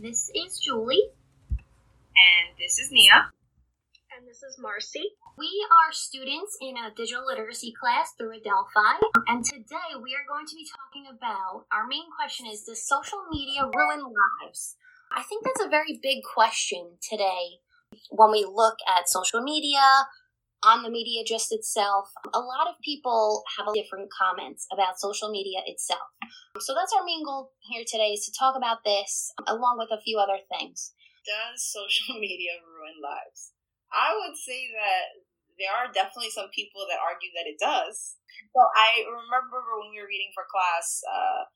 This is Julie. And this is Nia. And this is Marcy. We are students in a digital literacy class through Adelphi. And today we are going to be talking about our main question is Does social media ruin lives? I think that's a very big question today when we look at social media, on the media just itself. A lot of people have different comments about social media itself. So that's our main goal here today is to talk about this along with a few other things. Does social media ruin lives? I would say that there are definitely some people that argue that it does. So I remember when we were reading for class uh,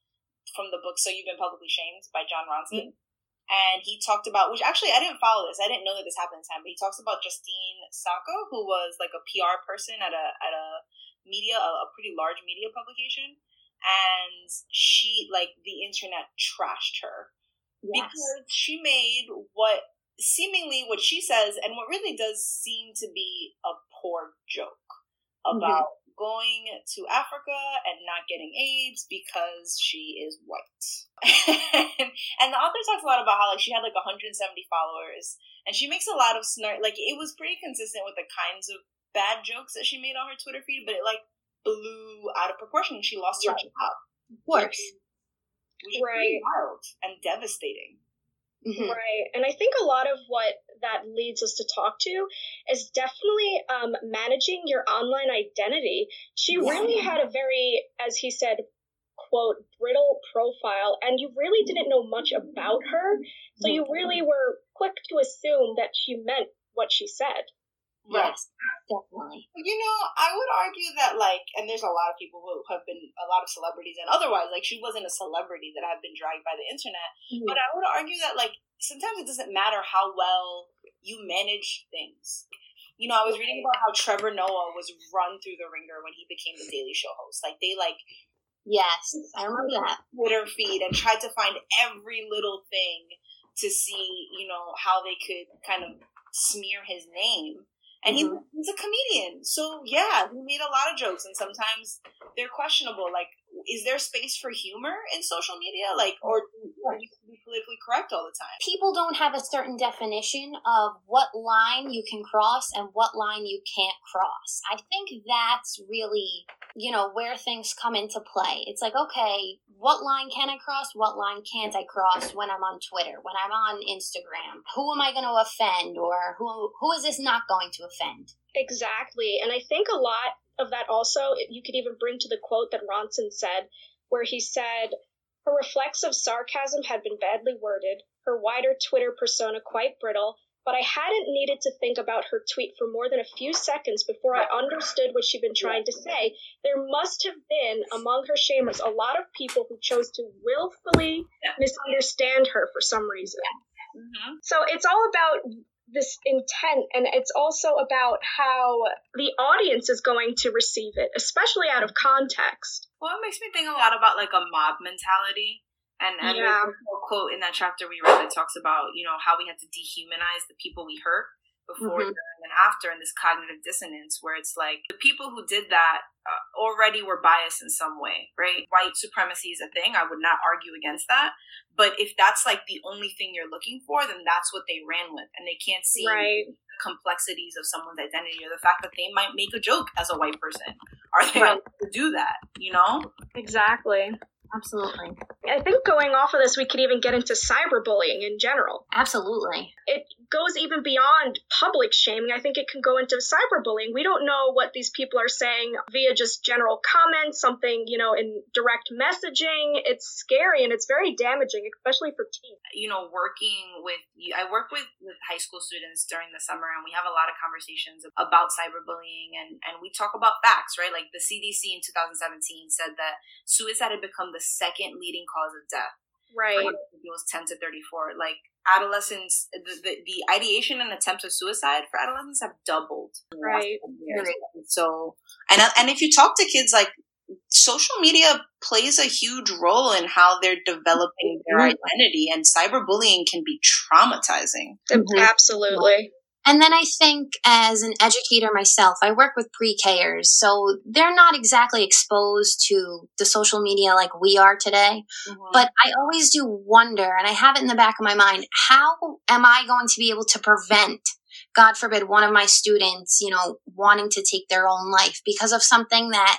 from the book So You've Been Publicly Shamed by Jon Ronson. Mm-hmm and he talked about which actually I didn't follow this. I didn't know that this happened in time, but he talks about Justine Sacco, who was like a PR person at a at a media a, a pretty large media publication, and she like the internet trashed her yes. because she made what seemingly what she says and what really does seem to be a poor joke. About mm-hmm. going to Africa and not getting AIDS because she is white. and the author talks a lot about how like she had like 170 followers and she makes a lot of snark like it was pretty consistent with the kinds of bad jokes that she made on her Twitter feed, but it like blew out of proportion. She lost her job. Of course. Which, which right. wild and devastating. Mm-hmm. Right. And I think a lot of what that leads us to talk to is definitely um, managing your online identity. She yeah. really had a very, as he said, quote, brittle profile, and you really didn't know much about her. So you really were quick to assume that she meant what she said. Yes, definitely. You know, I would argue that like, and there's a lot of people who have been a lot of celebrities and otherwise, like she wasn't a celebrity that have been dragged by the internet. Mm-hmm. But I would argue that like sometimes it doesn't matter how well you manage things. You know, I was reading about how Trevor Noah was run through the ringer when he became the Daily Show host. Like they like Yes, I remember that. Twitter feed and tried to find every little thing to see, you know, how they could kind of smear his name. And mm-hmm. he, he's a comedian. So, yeah, he made a lot of jokes, and sometimes they're questionable. Like, is there space for humor in social media? Like, or you be politically correct all the time? People don't have a certain definition of what line you can cross and what line you can't cross. I think that's really, you know, where things come into play. It's like, okay, what line can I cross? What line can't I cross when I'm on Twitter, when I'm on Instagram? Who am I going to offend or who, who is this not going to offend? Exactly. And I think a lot of that also, you could even bring to the quote that Ronson said, where he said, Her reflexive sarcasm had been badly worded, her wider Twitter persona quite brittle, but I hadn't needed to think about her tweet for more than a few seconds before I understood what she'd been trying to say. There must have been among her shamers a lot of people who chose to willfully misunderstand her for some reason. Mm-hmm. So it's all about this intent and it's also about how the audience is going to receive it especially out of context well it makes me think a lot about like a mob mentality and, and yeah. there's a quote in that chapter we read that talks about you know how we had to dehumanize the people we hurt before, mm-hmm. during, and after, and this cognitive dissonance where it's like the people who did that uh, already were biased in some way, right? White supremacy is a thing. I would not argue against that. But if that's like the only thing you're looking for, then that's what they ran with, and they can't see right. the complexities of someone's identity or the fact that they might make a joke as a white person. Are they right. able to do that? You know? Exactly. Absolutely. I think going off of this, we could even get into cyberbullying in general. Absolutely. It goes even beyond public shaming. I think it can go into cyberbullying. We don't know what these people are saying via just general comments, something, you know, in direct messaging. It's scary and it's very damaging, especially for teens. You know, working with, I work with, with high school students during the summer and we have a lot of conversations about cyberbullying and, and we talk about facts, right? Like the CDC in 2017 said that suicide had become the second leading cause of death. Right. It was 10 to 34. Like adolescents, the, the, the ideation and attempts of suicide for adolescents have doubled. Right. So, and, and if you talk to kids, like social media plays a huge role in how they're developing their mm-hmm. identity and cyberbullying can be traumatizing. Mm-hmm. Absolutely. And then I think as an educator myself, I work with pre-Kers, so they're not exactly exposed to the social media like we are today. Mm-hmm. But I always do wonder, and I have it in the back of my mind, how am I going to be able to prevent God forbid, one of my students, you know, wanting to take their own life because of something that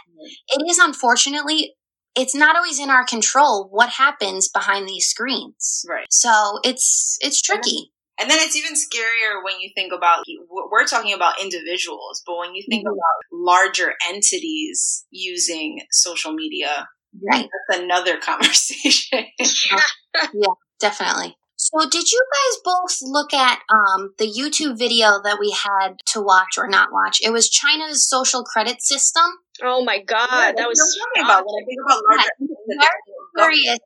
it is unfortunately, it's not always in our control what happens behind these screens. Right. So it's, it's tricky. And then it's even scarier when you think about, we're talking about individuals, but when you think mm-hmm. about larger entities using social media, right. that's another conversation. yeah, definitely. So, did you guys both look at um, the YouTube video that we had to watch or not watch? It was China's social credit system. Oh my god, yeah, that was talking about when I think about larger. Very curious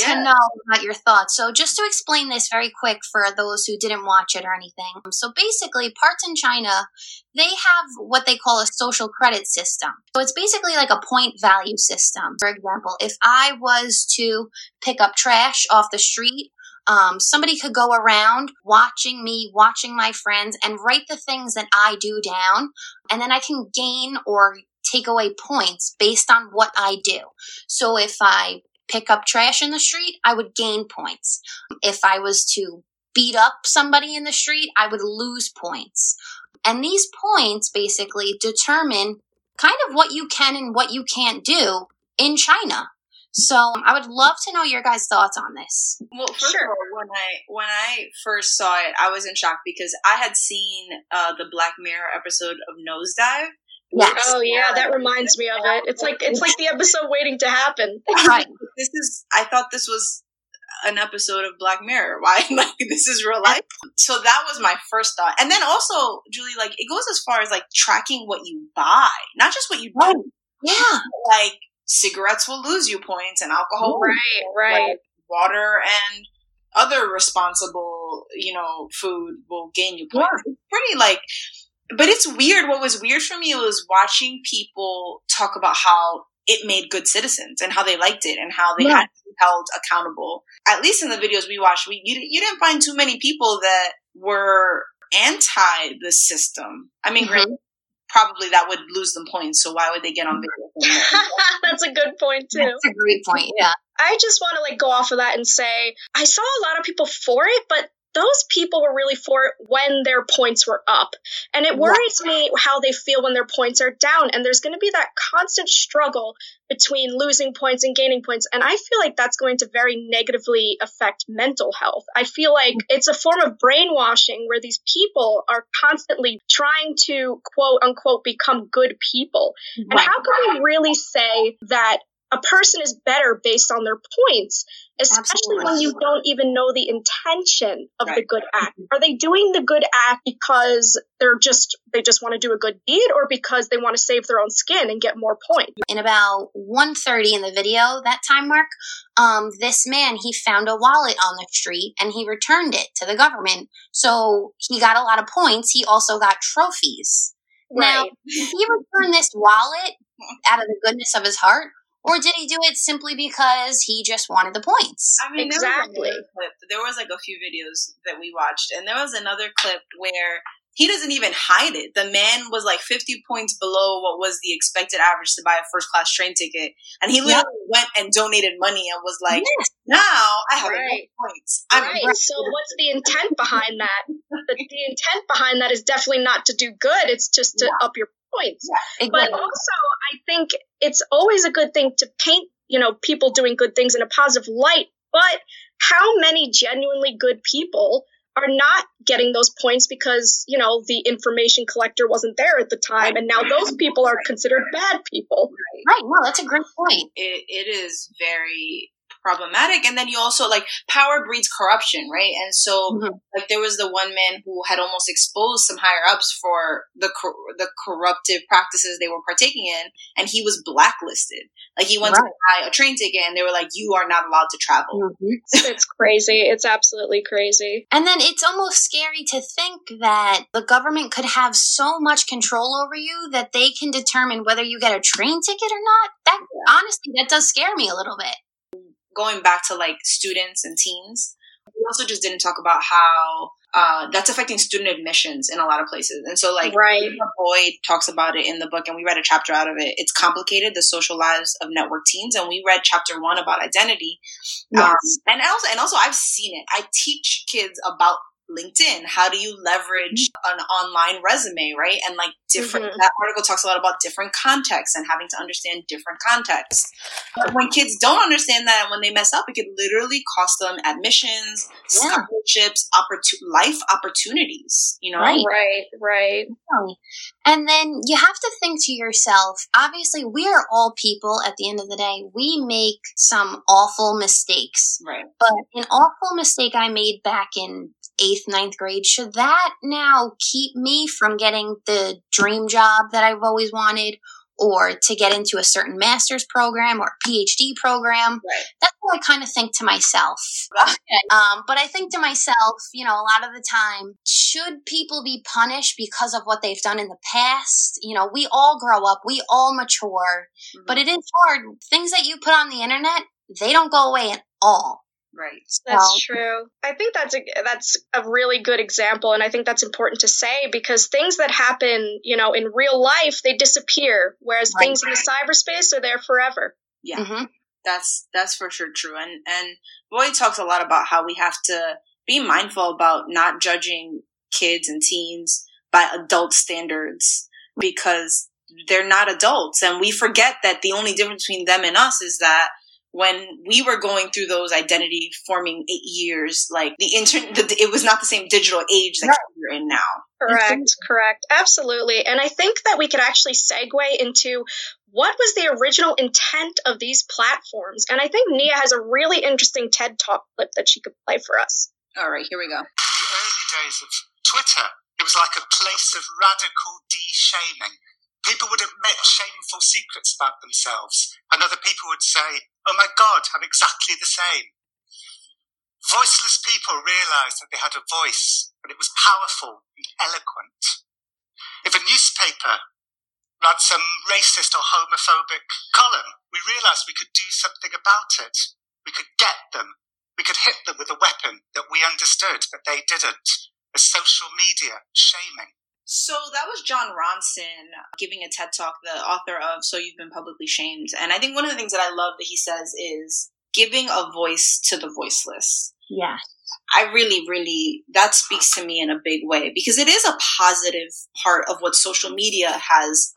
yeah. to know about your thoughts. So, just to explain this very quick for those who didn't watch it or anything. So, basically, parts in China, they have what they call a social credit system. So, it's basically like a point value system. For example, if I was to pick up trash off the street, um, somebody could go around watching me, watching my friends, and write the things that I do down, and then I can gain or take away points based on what I do. So if I pick up trash in the street, I would gain points. If I was to beat up somebody in the street, I would lose points. And these points basically determine kind of what you can and what you can't do in China. So I would love to know your guys' thoughts on this. Well, first sure. of all, when I when I first saw it, I was in shock because I had seen uh, the Black Mirror episode of Nosedive. Yes. Oh yeah, that reminds me of it. It's like it's like the episode waiting to happen. Right. this is. I thought this was an episode of Black Mirror. Why? Like this is real life. So that was my first thought. And then also, Julie, like it goes as far as like tracking what you buy, not just what you do. Oh, yeah. Like cigarettes will lose you points and alcohol right right like water and other responsible you know food will gain you points yeah. it's pretty like but it's weird what was weird for me was watching people talk about how it made good citizens and how they liked it and how they yeah. had to be held accountable at least in the videos we watched we you, you didn't find too many people that were anti the system i mean mm-hmm probably that would lose them points. So why would they get on video? That's a good point too. That's a great point. Yeah. I just want to like go off of that and say I saw a lot of people for it, but those people were really for it when their points were up. And it worries me how they feel when their points are down. And there's going to be that constant struggle between losing points and gaining points. And I feel like that's going to very negatively affect mental health. I feel like mm. it's a form of brainwashing where these people are constantly trying to quote unquote become good people. And how can we really say that a person is better based on their points, especially Absolutely. when you don't even know the intention of right. the good act. Are they doing the good act because they're just they just want to do a good deed or because they want to save their own skin and get more points? In about 1:30 in the video, that time mark, um, this man he found a wallet on the street and he returned it to the government. So he got a lot of points. He also got trophies. Right. Now, he returned this wallet out of the goodness of his heart, or did he do it simply because he just wanted the points? I mean, exactly. There was, there was like a few videos that we watched, and there was another clip where he doesn't even hide it. The man was like 50 points below what was the expected average to buy a first class train ticket. And he literally yep. went and donated money and was like, yes. now I have right. points. I'm right. So what's the intent behind that? the, the, intent behind that is definitely not to do good. It's just to yeah. up your points. Yeah, exactly. But also, I think it's always a good thing to paint, you know, people doing good things in a positive light. But how many genuinely good people are not getting those points because, you know, the information collector wasn't there at the time. And now those people are considered bad people. Right. No, that's a great point. It, it is very problematic. And then you also like power breeds corruption, right? And so mm-hmm. like there was the one man who had almost exposed some higher ups for the the corruptive practices they were partaking in, and he was blacklisted. Like he went right. to buy a train ticket, and they were like, "You are not allowed to travel." Mm-hmm. it's crazy. It's absolutely crazy. And then it's almost scary to think that the government could have so much control over you that they can determine whether you get a train ticket or not. That yeah. honestly, that does scare me a little bit going back to like students and teens, we also just didn't talk about how uh, that's affecting student admissions in a lot of places. And so, like, right. Boyd talks about it in the book, and we read a chapter out of it. It's complicated, the social lives of network teens, and we read chapter one about identity. Yes. Um, and also, and also, I've seen it. I teach kids about LinkedIn? How do you leverage mm-hmm. an online resume, right? And like different, mm-hmm. that article talks a lot about different contexts and having to understand different contexts. But when kids don't understand that and when they mess up, it could literally cost them admissions, yeah. scholarships, opportun- life opportunities, you know? Right, right, right. And then you have to think to yourself, obviously, we are all people at the end of the day. We make some awful mistakes. Right. But an awful mistake I made back in eighth, ninth grade, should that now keep me from getting the dream job that I've always wanted? Or to get into a certain master's program or PhD program. Right. That's what I kind of think to myself. Um, but I think to myself, you know, a lot of the time, should people be punished because of what they've done in the past? You know, we all grow up, we all mature, mm-hmm. but it is hard. Things that you put on the internet, they don't go away at all. Right. That's true. I think that's a that's a really good example and I think that's important to say because things that happen, you know, in real life they disappear whereas right. things in the cyberspace are there forever. Yeah. Mm-hmm. That's that's for sure true. And and Boyd talks a lot about how we have to be mindful about not judging kids and teens by adult standards because they're not adults and we forget that the only difference between them and us is that when we were going through those identity forming eight years, like the internet, it was not the same digital age that right. we're in now. Correct, correct. Absolutely. And I think that we could actually segue into what was the original intent of these platforms. And I think Nia has a really interesting TED Talk clip that she could play for us. All right, here we go. In the early days of Twitter, it was like a place of radical de shaming people would admit shameful secrets about themselves, and other people would say, Oh my God, I'm exactly the same. Voiceless people realized that they had a voice, and it was powerful and eloquent. If a newspaper ran some racist or homophobic column, we realized we could do something about it. We could get them. We could hit them with a weapon that we understood, but they didn't. The social media shaming. So that was Jon Ronson giving a TED talk, the author of So You've Been Publicly Shamed. And I think one of the things that I love that he says is giving a voice to the voiceless. Yeah. I really, really, that speaks to me in a big way because it is a positive part of what social media has.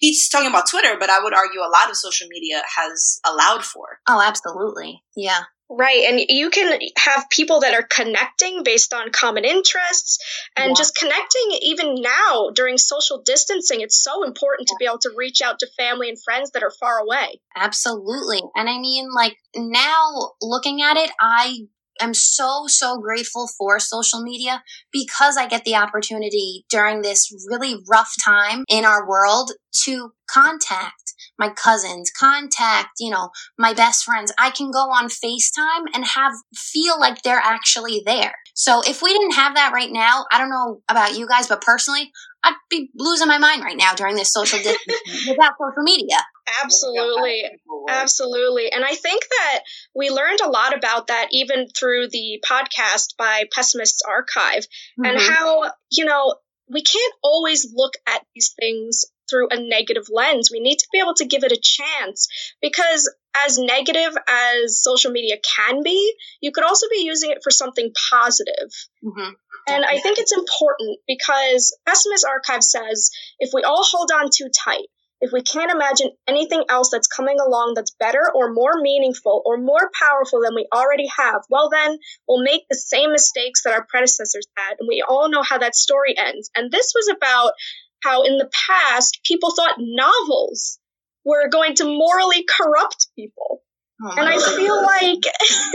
He's talking about Twitter, but I would argue a lot of social media has allowed for. Oh, absolutely. Yeah. Right. And you can have people that are connecting based on common interests and yeah. just connecting even now during social distancing. It's so important yeah. to be able to reach out to family and friends that are far away. Absolutely. And I mean, like now looking at it, I am so, so grateful for social media because I get the opportunity during this really rough time in our world to contact my cousins, contact, you know, my best friends. I can go on FaceTime and have feel like they're actually there. So if we didn't have that right now, I don't know about you guys, but personally, I'd be losing my mind right now during this social distancing without social media. Absolutely. Absolutely. And I think that we learned a lot about that even through the podcast by Pessimists Archive mm-hmm. and how, you know, we can't always look at these things through a negative lens. We need to be able to give it a chance because as negative as social media can be, you could also be using it for something positive. Mm-hmm. And I think it's important because Pessimist Archive says if we all hold on too tight, if we can't imagine anything else that's coming along that's better or more meaningful or more powerful than we already have, well, then we'll make the same mistakes that our predecessors had. And we all know how that story ends. And this was about how in the past people thought novels were going to morally corrupt people. Oh and I feel like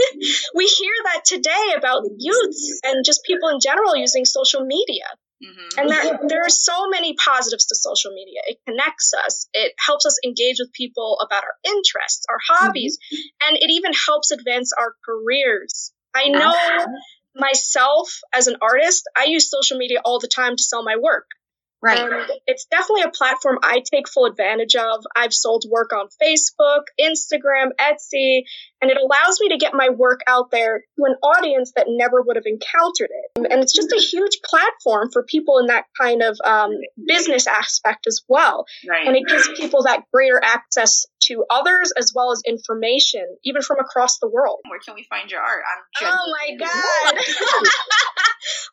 we hear that today about youths and just people in general using social media. Mm-hmm. And that there are so many positives to social media. It connects us. It helps us engage with people about our interests, our hobbies, mm-hmm. and it even helps advance our careers. I know uh-huh. myself as an artist, I use social media all the time to sell my work. Right. And it's definitely a platform I take full advantage of. I've sold work on Facebook, Instagram, Etsy, and it allows me to get my work out there to an audience that never would have encountered it. And it's just a huge platform for people in that kind of um, business aspect as well. Right. And it gives people that greater access to others as well as information, even from across the world. Where can we find your art? I'm Oh my god.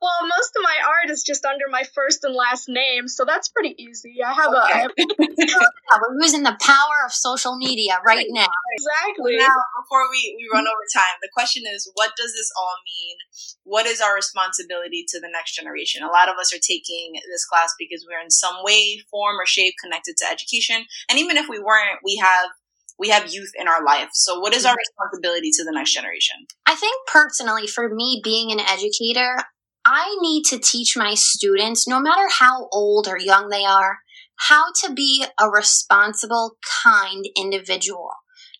well, most of my art is just under my first and last name, so that's pretty easy. I have a I have, We're using the power of social media right now. exactly. Now, before we, we run over time, the question is what does this all mean? What is our responsibility to the next generation? A lot of us are taking this class because we're in some way, form, or shape connected to education. And even if we weren't, we have we have youth in our life. So what is our mm-hmm. responsibility to the next generation? I think personally, for me being an educator, I need to teach my students, no matter how old or young they are, how to be a responsible, kind individual.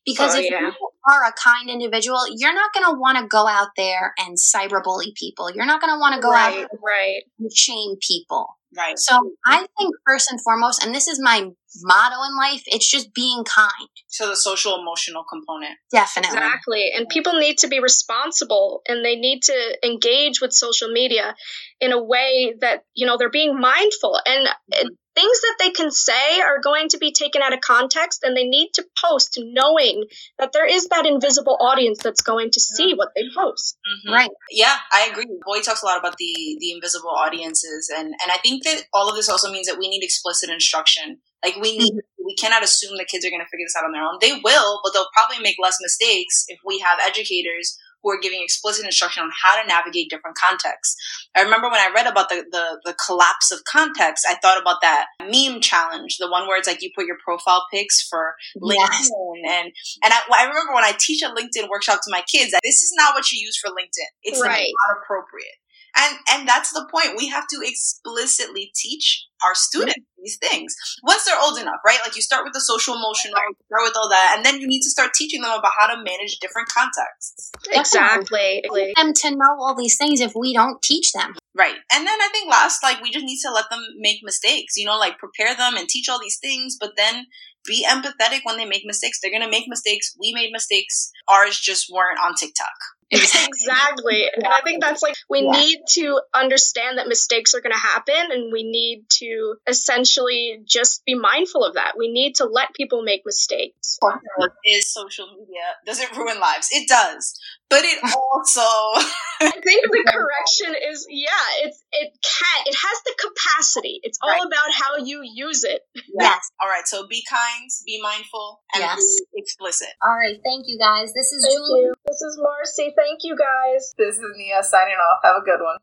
Because Oh, if yeah. you are a kind individual, you're not going to want to go out there and cyberbully people. You're not going to want to go out right, there right. and shame people. Right. So I think first and foremost, and this is my motto in life, it's just being kind. So the social emotional component. Definitely. Exactly. And people need to be responsible and they need to engage with social media in a way that, you know, they're being mindful and uh, things that they can say are going to be taken out of context and they need to post knowing that there is that invisible audience that's going to see what they post. Mhm. Right. Yeah, I agree. Boyd talks a lot about the the invisible audiences, and and I think that all of this also means that we need explicit instruction. Like we need, we cannot assume that kids are going to figure this out on their own. They will, but they'll probably make less mistakes if we have educators who are giving explicit instruction on how to navigate different contexts. I remember when I read about the, the, the collapse of context, I thought about that meme challenge, the one where it's like you put your profile pics for Yes. LinkedIn and and I, I remember when I teach a LinkedIn workshop to my kids, this is not what you use for LinkedIn. It's Right. not appropriate. And and that's the point. We have to explicitly teach our students these things once they're old enough, right? Like you start with the social emotional, you start with all that, and then you need to start teaching them about how to manage different contexts. Exactly. want them to know all these things if we don't teach them. Right. And then I think last, like, we just need to let them make mistakes, you know, like prepare them and teach all these things, but then be empathetic when they make mistakes. They're going to make mistakes. We made mistakes. Ours just weren't on TikTok. Exactly. And I think that's like we Yeah. need to understand that mistakes are going to happen and we need to essentially just be mindful of that. We need to let people make mistakes. Is social media, does it ruin lives? It does. But it also, I think the correction is yeah, it's it can it has the capacity. It's all Right. about how you use it. Yes. all right. So be kind, be mindful, and Yes. be explicit. All right. Thank you guys. This is Thank Julie. you. This is Marcy. Thank you guys. This is Nia signing off. Have a good one.